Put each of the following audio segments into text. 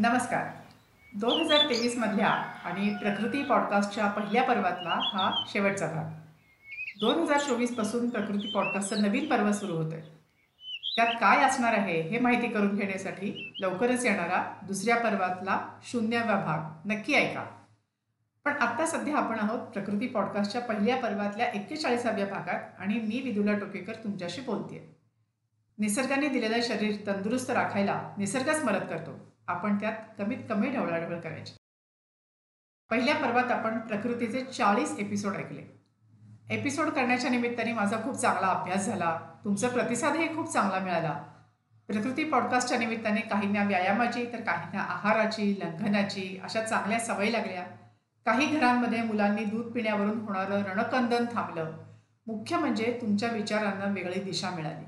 नमस्कार. दोन हजार तेवीसमधल्या आणि प्रकृती पॉडकास्टच्या पहिल्या पर्वातला हा शेवटचा भाग. दोन हजार चोवीसपासून प्रकृती पॉडकास्टचं नवीन पर्व सुरू होतं आहे त्यात काय असणार आहे हे माहिती करून घेण्यासाठी लवकरच येणारा दुसऱ्या पर्वातला शून्यावा भाग. नक्की ऐका. पण आत्ता सध्या आपण आहोत प्रकृती पॉडकास्टच्या पहिल्या पर्वातल्या एक्केचाळीसाव्या भागात आणि मी विदुला टोकेकर तुमच्याशी बोलते निसर्गाने दिलेलं शरीर तंदुरुस्त राखायला निसर्गच मदत करतो. आपण त्यात कमीत कमी ढवळाढवळ करायची. पहिल्या पर्वात आपण प्रकृतीचे चाळीस एपिसोड ऐकले. एपिसोड करण्याच्या निमित्ताने माझा खूप चांगला अभ्यास झाला. तुमचा प्रतिसादही खूप चांगला मिळाला. प्रकृती पॉडकास्टच्या निमित्ताने काहींना व्यायामाची तर काहींना आहाराची लंघनाची अशा चांगल्या सवयी लागल्या. काही घरांमध्ये मुलांनी दूध पिण्यावरून होणारं रणकंदन थांबलं. मुख्य म्हणजे तुमच्या विचारांना वेगळी दिशा मिळाली.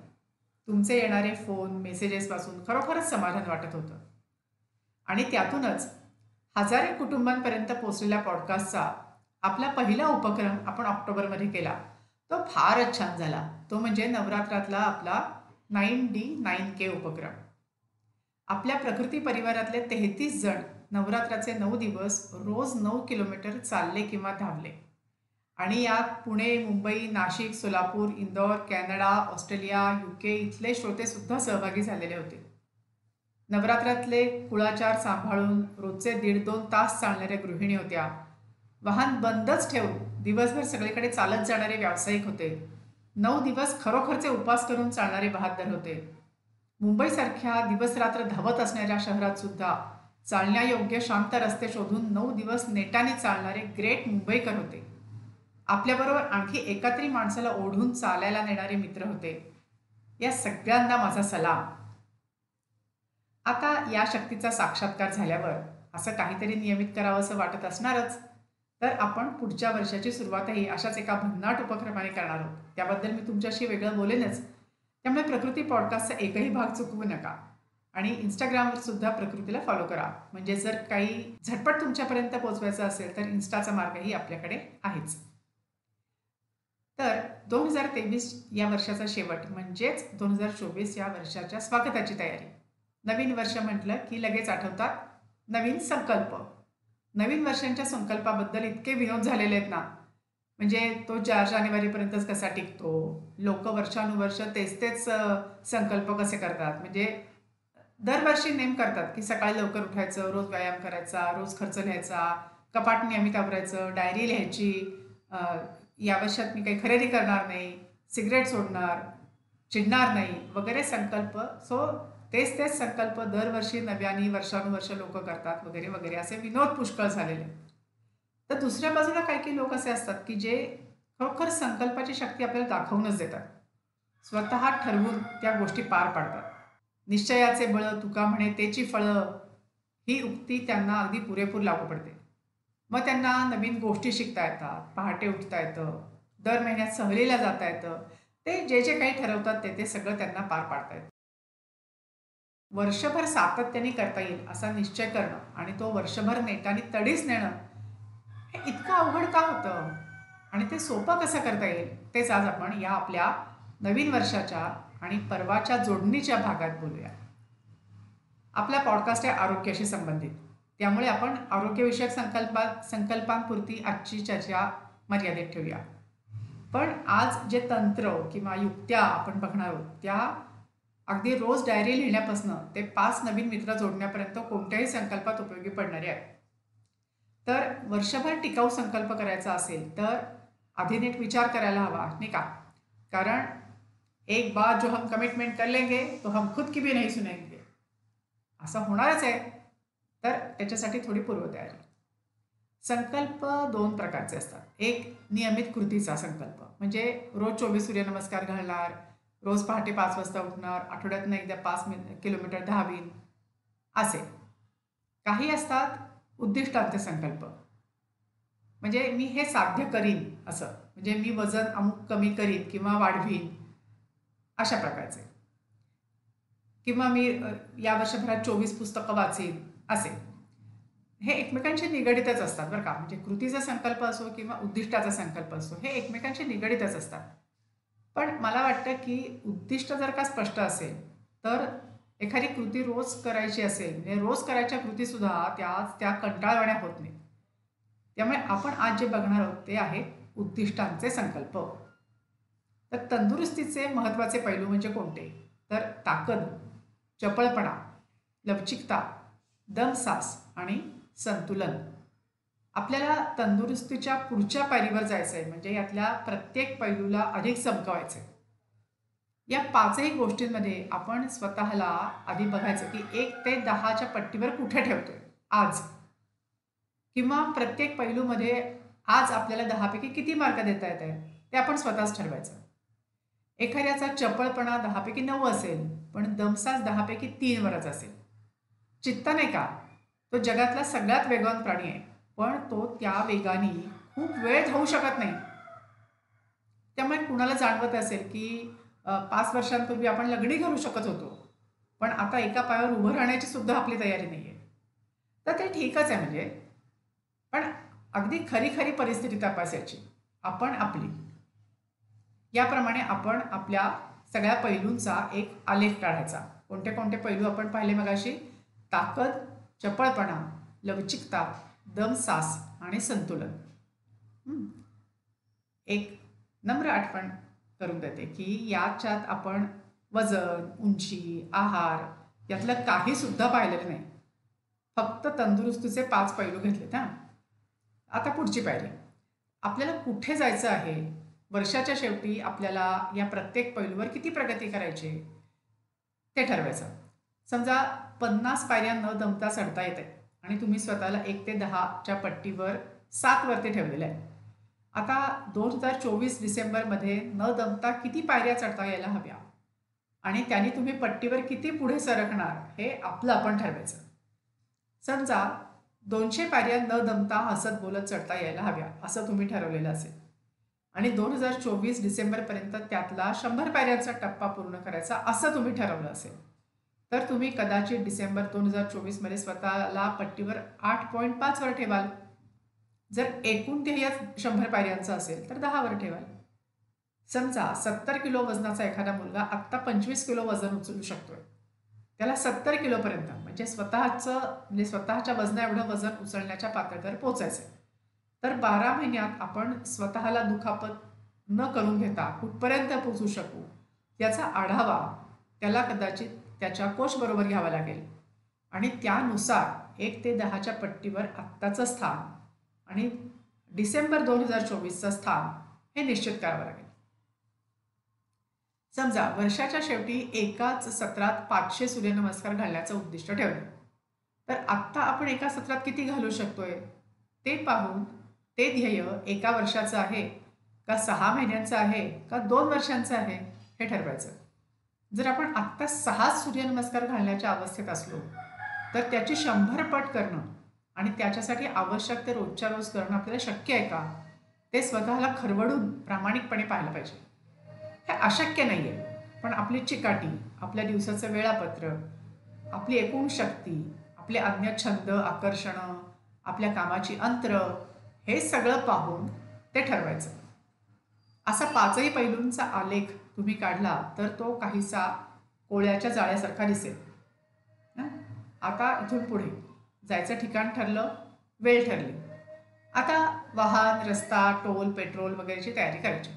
तुमचे येणारे फोन मेसेजेसपासून खरोखरच समाधान वाटत होतं. आणि त्यातूनच हजारे कुटुंबांपर्यंत पोचलेल्या पॉडकास्टचा आपला पहिला उपक्रम आपण ऑक्टोबरमध्ये केला. तो फारच छान झाला. तो म्हणजे नवरात्रातला आपला नाईन डी नाईन के उपक्रम. आपल्या प्रकृती परिवारातले तेहतीस जण नवरात्राचे नऊ दिवस रोज नऊ किलोमीटर चालले किंवा धावले. आणि यात Pune Mumbai Nashik Solapur Indore Canada Australia UK इथले श्रोतेसुद्धा सहभागी झालेले होते. नवरात्रातले कुळाचार सांभाळून रोजचे दीड दोन तास चालणाऱ्या गृहिणी होत्या. वाहन बंदच ठेवून दिवसभर सगळीकडे चालत जाणारे व्यावसायिक होते. नऊ दिवस खरोखरचे उपास करून चालणारे बहादर होते. मुंबईसारख्या दिवसरात्र धावत असणाऱ्या शहरात सुद्धा चालण्यायोग्य शांत रस्ते शोधून नऊ दिवस नेटाने चालणारे ग्रेट मुंबईकर होते. आपल्याबरोबर आणखी एकत्री माणसाला ओढून चालायला नेणारे मित्र होते. या सगळ्यांना माझा सलाम. आता या शक्तीचा साक्षात्कार झाल्यावर असं काहीतरी नियमित करावं असं वाटत असणारच. तर आपण पुढच्या वर्षाची सुरुवातही अशाच एका भन्नाट उपक्रमाने करणार आहोत. त्याबद्दल मी तुमच्याशी वेगळं बोलेनच. त्यामुळे प्रकृती पॉडकास्टचा एकही भाग चुकवू नका. आणि इंस्टाग्रामवर सुद्धा प्रकृतीला फॉलो करा. म्हणजे जर काही झटपट तुमच्यापर्यंत पोहोचवायचं असेल तर इन्स्टाचा मार्गही आपल्याकडे आहेच. तर दोन हजार तेवीस या वर्षाचा शेवट म्हणजेच दोन हजार चोवीस या वर्षाच्या स्वागताची तयारी. नवीन वर्ष म्हटलं की लगेच आठवतात नवीन संकल्प. नवीन वर्षांच्या संकल्पाबद्दल इतके विनोद झालेले आहेत ना. म्हणजे तो चार जानेवारीपर्यंतच कसा टिकतो? लोक वर्षानुवर्ष तेच तेच संकल्प कसे करतात? म्हणजे दरवर्षी नेम करतात की सकाळी लवकर उठायचं रोज व्यायाम करायचा रोज खर्च लिहायचा कपाट नियमित आवरायचं डायरी लिहायची या वर्षात मी काही खरेदी करणार नाही सिगरेट सोडणार चिडणार नाही वगैरे संकल्प. सो तेच तेच संकल्प दरवर्षी नव्याने वर्षानुवर्ष लोक करतात वगैरे वगैरे असे विनोद पुष्कळ झालेले. तर दुसऱ्या बाजूला काही काही लोक असे असतात की जे खरोखर संकल्पाची शक्ती आपल्याला दाखवूनच देतात. स्वतः ठरवून त्या गोष्टी पार पाडतात. निश्चयाचे बळ तुका म्हणे तेची फळं ही उक्ती त्यांना अगदी पुरेपूर लागू पडते. मग त्यांना नवीन गोष्टी शिकता येतात पहाटे उठता येतं दर महिन्यात सहलीला जाता येतं. ते जे जे काही ठरवतात ते ते सगळं त्यांना पार पाडता येतं. वर्षभर सातत्याने करता येईल असा निश्चय करणं आणि तो वर्षभर नेटाने तडीच नेणं हे इतकं अवघड का होतं? आणि ते सोपं कसं करता येईल? तेच आज आपण या आपल्या नवीन वर्षाच्या आणि परवाच्या जोडणीच्या भागात बोलूया. आपला पॉडकास्ट आहे आरोग्याशी संबंधित. त्यामुळे आपण आरोग्यविषयक संकल्पा संकल्पांपुरती आजची चर्चा मर्यादित ठेवूया. पण आज जे तंत्र किंवा युक्त्या आपण बघणार आहोत त्या अगदी रोज डायरी लिहिण्यापासून ते पाच नवीन मित्र जोडण्यापर्यंत कोणत्याही संकल्पात उपयोगी पडणारे आहेत. तर वर्षभर टिकाऊ संकल्प करायचा असेल तर आधी नीट विचार करायला हवा नाही का? कारण एक बार जो हम कमिटमेंट कर लेंगे तो हम खुद की भी नाही सुनेंगे. असं होणारच आहे. तर त्याच्यासाठी थोडी पूर्वतयारी. संकल्प दोन प्रकारचे असतात. एक नियमित कृतीचा संकल्प. म्हणजे रोज चोवीस सूर्यनमस्कार घालणार रोज पहाटे पाच वाजता उठणार आठवड्यातनं एकदा पाच मि किलोमीटर धावीन असे. काही असतात उद्दिष्टांचे संकल्प. म्हणजे मी हे साध्य करीन असं. म्हणजे मी वजन अमुक कमी करीन किंवा वाढवीन अशा प्रकारचे. किंवा मी या वर्षभरात चोवीस पुस्तकं वाचीन असे. हे एकमेकांशी निगडितच असतात बरं का. म्हणजे कृतीचा संकल्प असो किंवा उद्दिष्टाचा संकल्प असो हे एकमेकांशी निगडितच असतात. पण मला वाटतं की उद्दिष्ट जर का स्पष्ट असेल तर एखादी कृती रोज करायची असेल म्हणजे रोज करायच्या कृतीसुद्धा त्या त्या कंटाळवाण्या होत नाही त्यामुळे आपण आज जे बघणार आहोत ते आहेत उद्दिष्टांचे संकल्प. तर तंदुरुस्तीचे महत्त्वाचे पैलू म्हणजे कोणते? तर ताकद चपळपणा लवचिकता दमसास आणि संतुलन. आपल्याला तंदुरुस्तीच्या पुढच्या पायरीवर जायचं आहे. म्हणजे यातल्या प्रत्येक पैलूला अधिक चमकवायचं आहे या पाचही गोष्टींमध्ये आपण स्वतःला आधी बघायचं की एक ते दहाच्या पट्टीवर कुठे ठेवतोय? आज. किंवा प्रत्येक पैलूमध्ये आज आपल्याला दहापैकी किती मार्क देता येत आहे ते आपण स्वतःच ठरवायचं. एखाद्याचा चपळपणा दहापैकी नऊ असेल पण दमसाच दहापैकी तीनवरच असेल. चित्ता नाही का? तो जगातला सगळ्यात वेगवान प्राणी आहे. पण तो त्या वेगाने खूप वेळ धावू शकत नाही. त्यामुळे कुणाला जाणवत असेल की पाच वर्षांपूर्वी आपण लग्नी घालू शकत होतो. पण आता एका पायावर उभं राहण्याची सुद्धा आपली तयारी नाही आहे तर ते ठीकच आहे म्हणजे. पण अगदी खरी खरी परिस्थिती तपासायची. आपण आपली. याप्रमाणे आपण आपल्या सगळ्या पैलूंचा एक आलेख काढायचा. कोणते कोणते पैलू आपण पाहिले मगाशी? ताकद चपळपणा लवचिकता दम सास आणि संतुलन. एक नम्र आठवण करून देते की याच्यात आपण वजन उंची आहार यातलं काही सुद्धा पाहिलेलं नाही. फक्त तंदुरुस्तीचे पाच पैलू घेतलेत हां. आता पुढची पायरी. आपल्याला कुठे जायचं आहे? वर्षाच्या शेवटी आपल्याला या प्रत्येक पैलूवर किती प्रगती करायची ते ठरवायचं. समजा पन्नास पायऱ्या न दमता चढता येते आणि तुम्ही स्वतःला एक ते दहाच्या पट्टीवर सातवरती ठेवलेलं आहे. आता दोन हजार चोवीस डिसेंबरमध्ये न दमता किती पायऱ्या चढता यायला हव्या? आणि त्यांनी तुम्ही पट्टीवर किती पुढे सरकणार हे आपलं आपण ठरवायचं. समजा दोनशे पायऱ्या न दमता हसत बोलत चढता यायला हव्या असं तुम्ही ठरवलेलं असेल. आणि दोन हजार चोवीस डिसेंबरपर्यंत त्यातला शंभर पायऱ्यांचा टप्पा पूर्ण करायचा असं तुम्ही ठरवलं असेल. तर तुम्ही कदाचित डिसेंबर दोन हजार चोवीसमध्ये स्वतःला पट्टीवर आठ पॉईंट पाचवर ठेवाल. जर एकूण ध्येय शंभर पायऱ्यांचं असेल तर दहावर ठेवाल. समजा सत्तर किलो वजनाचा एखादा मुलगा आत्ता पंचवीस किलो वजन उचलू शकतोय. त्याला सत्तर किलोपर्यंत म्हणजे स्वतःचं म्हणजे स्वतःच्या वजना एवढं वजन उचलण्याच्या पातळीवर पोचायचं तर बारा महिन्यात आपण स्वतःला दुखापत न करून घेता कुठपर्यंत पोचू शकू याचा आढावा त्याला कदाचित त्याच्या कोशबरोबर घ्यावा लागेल. आणि त्यानुसार एक ते दहाच्या पट्टीवर आत्ताचं स्थान आणि डिसेंबर दोन हजार चोवीसचं स्थान हे निश्चित करावं लागेल. समजा वर्षाच्या शेवटी एकाच सत्रात पाचशे सूर्यनमस्कार घालण्याचं उद्दिष्ट ठेवलं. तर आत्ता आपण एका सत्रात किती घालू शकतोय? ते पाहून ते ध्येय एका वर्षाचं आहे का सहा महिन्यांचं आहे का दोन वर्षांचं आहे हे ठरवायचं. जर आपण आत्ता सहा सूर्यनमस्कार घालण्याच्या अवस्थेत असलो तर त्याची शंभर पट करणं आणि त्याच्यासाठी आवश्यक ते रोजच्या रोज करणं आपल्याला शक्य आहे का? ते स्वतःला खरवडून प्रामाणिकपणे पाहायला पाहिजे. हे अशक्य नाही आहे पण आपली चिकाटी आपल्या दिवसाचं वेळापत्रक आपली एकूण शक्ती आपले अन्य छंद आकर्षणं आपल्या कामाची अंतर हे सगळं पाहून ते ठरवायचं. असा पाचही पैलूंचा आलेख तुम्ही काढला तर तो काहीसा कोळ्याच्या जाळ्यासारखा दिसेल. आता इथून पुढे जायचं ठिकाण ठरलं वेळ ठरली. आता वाहन रस्ता टोल पेट्रोल वगैरेची तयारी करायची.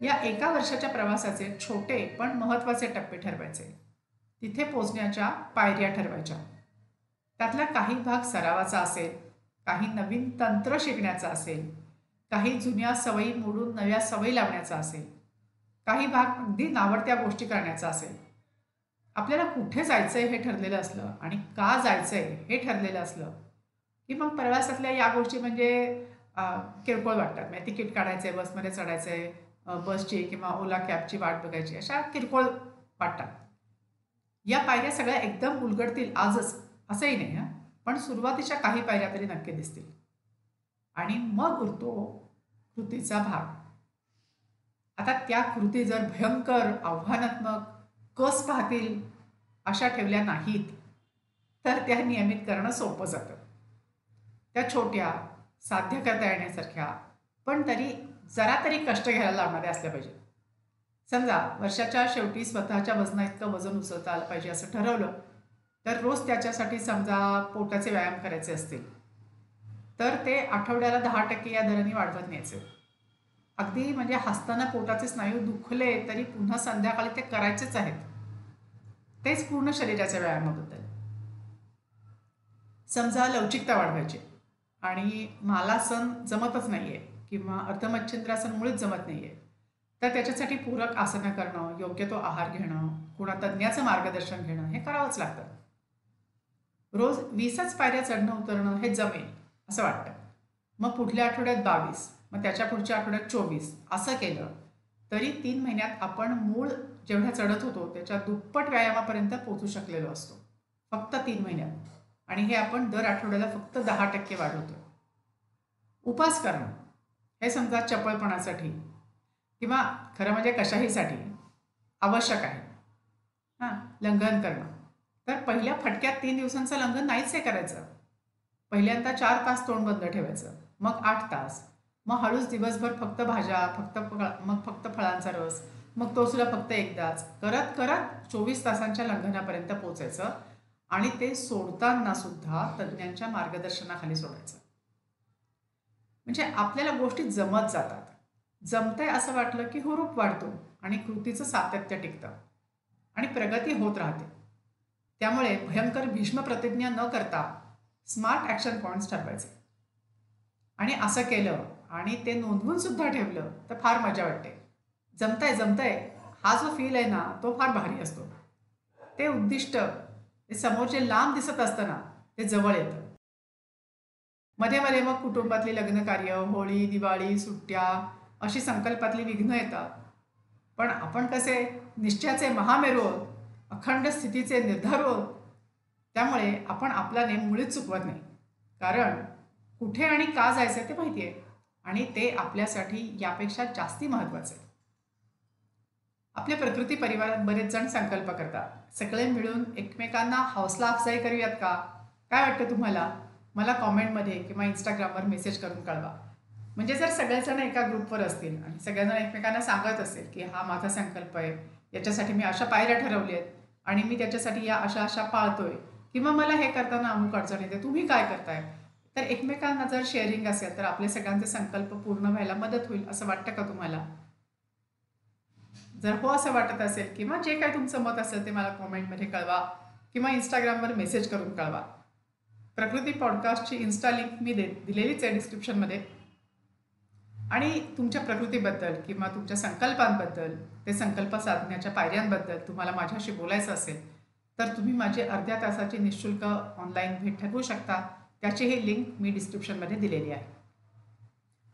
या एका वर्षाच्या प्रवासाचे छोटे पण महत्त्वाचे टप्पे ठरवायचे. तिथे पोचण्याच्या पायऱ्या ठरवायच्या. त्यातला काही भाग सरावाचा असेल काही नवीन तंत्र शिकण्याचा असेल काही जुन्या सवयी मोडून नव्या सवयी लावण्याचा असेल. काही भाग अगदी नावडत्या गोष्टी करण्याचा असेल. आपल्याला कुठे जायचं आहे हे ठरलेलं असलं आणि का जायचं आहे हे ठरलेलं असलं की मग प्रवासातल्या या गोष्टी म्हणजे किरकोळ वाटतात. म्हणजे तिकीट काढायचं आहे बसमध्ये चढायचं आहे बसची किंवा ओला कॅबची वाट बघायची अशा किरकोळ वाटतात. या पायऱ्या सगळ्या एकदम उलगडतील आजच असंही नाही हां. पण सुरुवातीच्या काही पायऱ्या तरी नक्की दिसतील. आणि मग उरतो कृतीचा भाग. आता त्या कृती जर भयंकर आव्हानात्मक कस पाहतील अशा ठेवल्या नाहीत तर त्या नियमित करणं सोपं जातं. त्या छोट्या साध्य करता येण्यासारख्या पण तरी जरा तरी कष्ट घ्यायला लावणाऱ्या असल्या पाहिजे समजा वर्षाच्या शेवटी स्वतःच्या वजना इतकं वजन उचलता आलं पाहिजे असं ठरवलं तर रोज त्याच्यासाठी समजा पोटाचे व्यायाम करायचे असतील तर ते आठवड्याला दहा टक्के या दराने वाढवत न्यायचे. अगदी म्हणजे हसताना पोटाचे स्नायू दुखले तरी पुन्हा संध्याकाळी ते करायचेच आहेत. तेच पूर्ण शरीराच्या व्यायामाबद्दल. समजा लवचिकता वाढवायची. आणि मालासन जमतच नाही आहे किंवा अर्धमच्छिंद्रासन मुळेच जमत नाही आहे तर त्याच्यासाठी पूरक आसनं करणं योग्य तो आहार घेणं कुणा तज्ज्ञाचं मार्गदर्शन घेणं हे करावंच लागतं. रोज वीसच पायऱ्या चढणं उतरणं हे जमेल. असं वाटतं. मग पुढल्या आठवड्यात बावीस मग त्याच्या पुढच्या आठवड्यात चोवीस असं केलं. तरी तीन महिन्यात आपण मूळ जेवढ्या चढत होतो त्याच्या दुप्पट व्यायामापर्यंत पोहोचू शकलेलो असतो. फक्त तीन महिन्यात. आणि हे आपण दर आठवड्याला फक्त दहा टक्के वाढवतो. उपास करणं हे समजा चपळपणासाठी किंवा खरं म्हणजे कशाहीसाठी आवश्यक आहे. हां लंघन करणं. तर पहिल्या फटक्यात तीन दिवसांचं लंघन नाहीच आहे करायचं. पहिल्यांदा चार तास तोंड बंद ठेवायचं मग आठ तास. मग हळूच दिवसभर फक्त भाज्या फक्त मग फक्त फळांचा रस मग तो सुद्धा फक्त एकदाच. करत करत चोवीस तासांच्या लंघनापर्यंत पोचायचं आणि ते सोडताना सुद्धा तज्ज्ञांच्या मार्गदर्शनाखाली सोडायचं. म्हणजे आपल्याला गोष्टी जमत जातात. जमतंय असं वाटलं की हुरूप वाढतो आणि कृतीचं सातत्य टिकतं आणि प्रगती होत राहते. त्यामुळे भयंकर भीष्म प्रतिज्ञा न करता स्मार्ट ॲक्शन पॉईंट्स ठरवायचे. आणि असं केलं आणि ते नोंदवून सुद्धा ठेवलं तर फार मजा वाटते. जमतंय जमतंय. हा जो फील आहे ना तो फार भारी असतो. ते उद्दिष्ट ते समोरचे लांब दिसत असताना ते जवळ येतं. मध्ये मध्ये मग कुटुंबातली लग्नकार्य होळी दिवाळी सुट्ट्या अशी संकल्पातली विघ्न येतात. पण आपण कसे निश्चयाचे महामेरू अखंड स्थितीचे निर्धार त्यामुळे आपण आपला नेम मुळीच चुकवत नाही. कारण कुठे आणि का जायचं ते माहिती आहे. आणि ते आपल्यासाठी यापेक्षा जास्ती महत्त्वाचं आहे. आपल्या प्रकृती परिवारात बरेच जण संकल्प करतात. सगळे मिळून एकमेकांना हौसला अफजाई करूयात का? काय वाटतं तुम्हाला? मला कॉमेंटमध्ये किंवा इंस्टाग्रामवर मेसेज करून कळवा. म्हणजे जर सगळेजण एका ग्रुपवर असतील आणि सगळेजण एकमेकांना सांगत असेल की हा माझा संकल्प आहे याच्यासाठी मी अशा पायऱ्या ठरवल्या आहेत आणि मी त्याच्यासाठी या अशा अशा पाळतोय किंवा मला हे करताना अमुक अडचण येते तुम्ही काय करताय? तर एकमेकांना जर शेअरिंग असेल तर आपले सगळ्यांचे संकल्प पूर्ण व्हायला मदत होईल असं वाटतं का तुम्हाला? जर हो असं वाटत असेल किंवा जे काय तुमचं मत असेल ते मला कॉमेंटमध्ये कळवा किंवा इंस्टाग्रामवर मेसेज करून कळवा. प्रकृती पॉडकास्टची इन्स्टा लिंक मी दे दिलेलीच आहे डिस्क्रिप्शनमध्ये आणि तुमच्या प्रकृतीबद्दल किंवा तुमच्या संकल्पांबद्दल ते संकल्प साधण्याच्या पायऱ्यांबद्दल तुम्हाला माझ्याशी बोलायचं असेल तर तुम्ही माझे अर्ध्या तासाची निशुल्क ऑनलाईन भेट ठरवू शकता. त्याची ही लिंक मी डिस्क्रिप्शनमध्ये दिलेली आहे.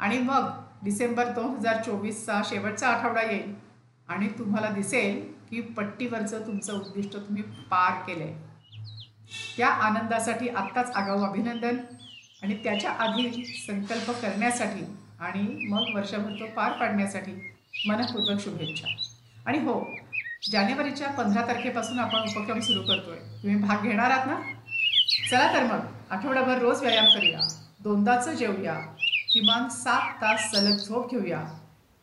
आणि मग डिसेंबर दोन हजार चोवीसचा शेवटचा आठवडा येईल. आणि तुम्हाला दिसेल की पट्टीवरचं तुमचं उद्दिष्ट तुम्ही पार केलं आहे त्या आनंदासाठी आत्ताच आगाऊ अभिनंदन आणि त्याच्या आधी संकल्प करण्यासाठी आणि मग वर्षभर तो पार पाडण्यासाठी मनपूर्वक शुभेच्छा. आणि हो जानेवारीच्या पंधरा तारखेपासून आपण उपक्रम सुरू करतोय. तुम्ही भाग घेणार आहात ना? चला तर मग आठवडाभर रोज व्यायाम करूया. दोनदाचं जेवूया. किमान सात तास सलग झोप घेऊया.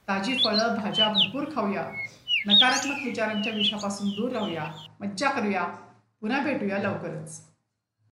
ताजी फळं भाज्या भरपूर खाऊया. नकारात्मक विचारांच्या विषापासून दूर राहूया. मज्जा करूया. पुन्हा भेटूया लवकरच.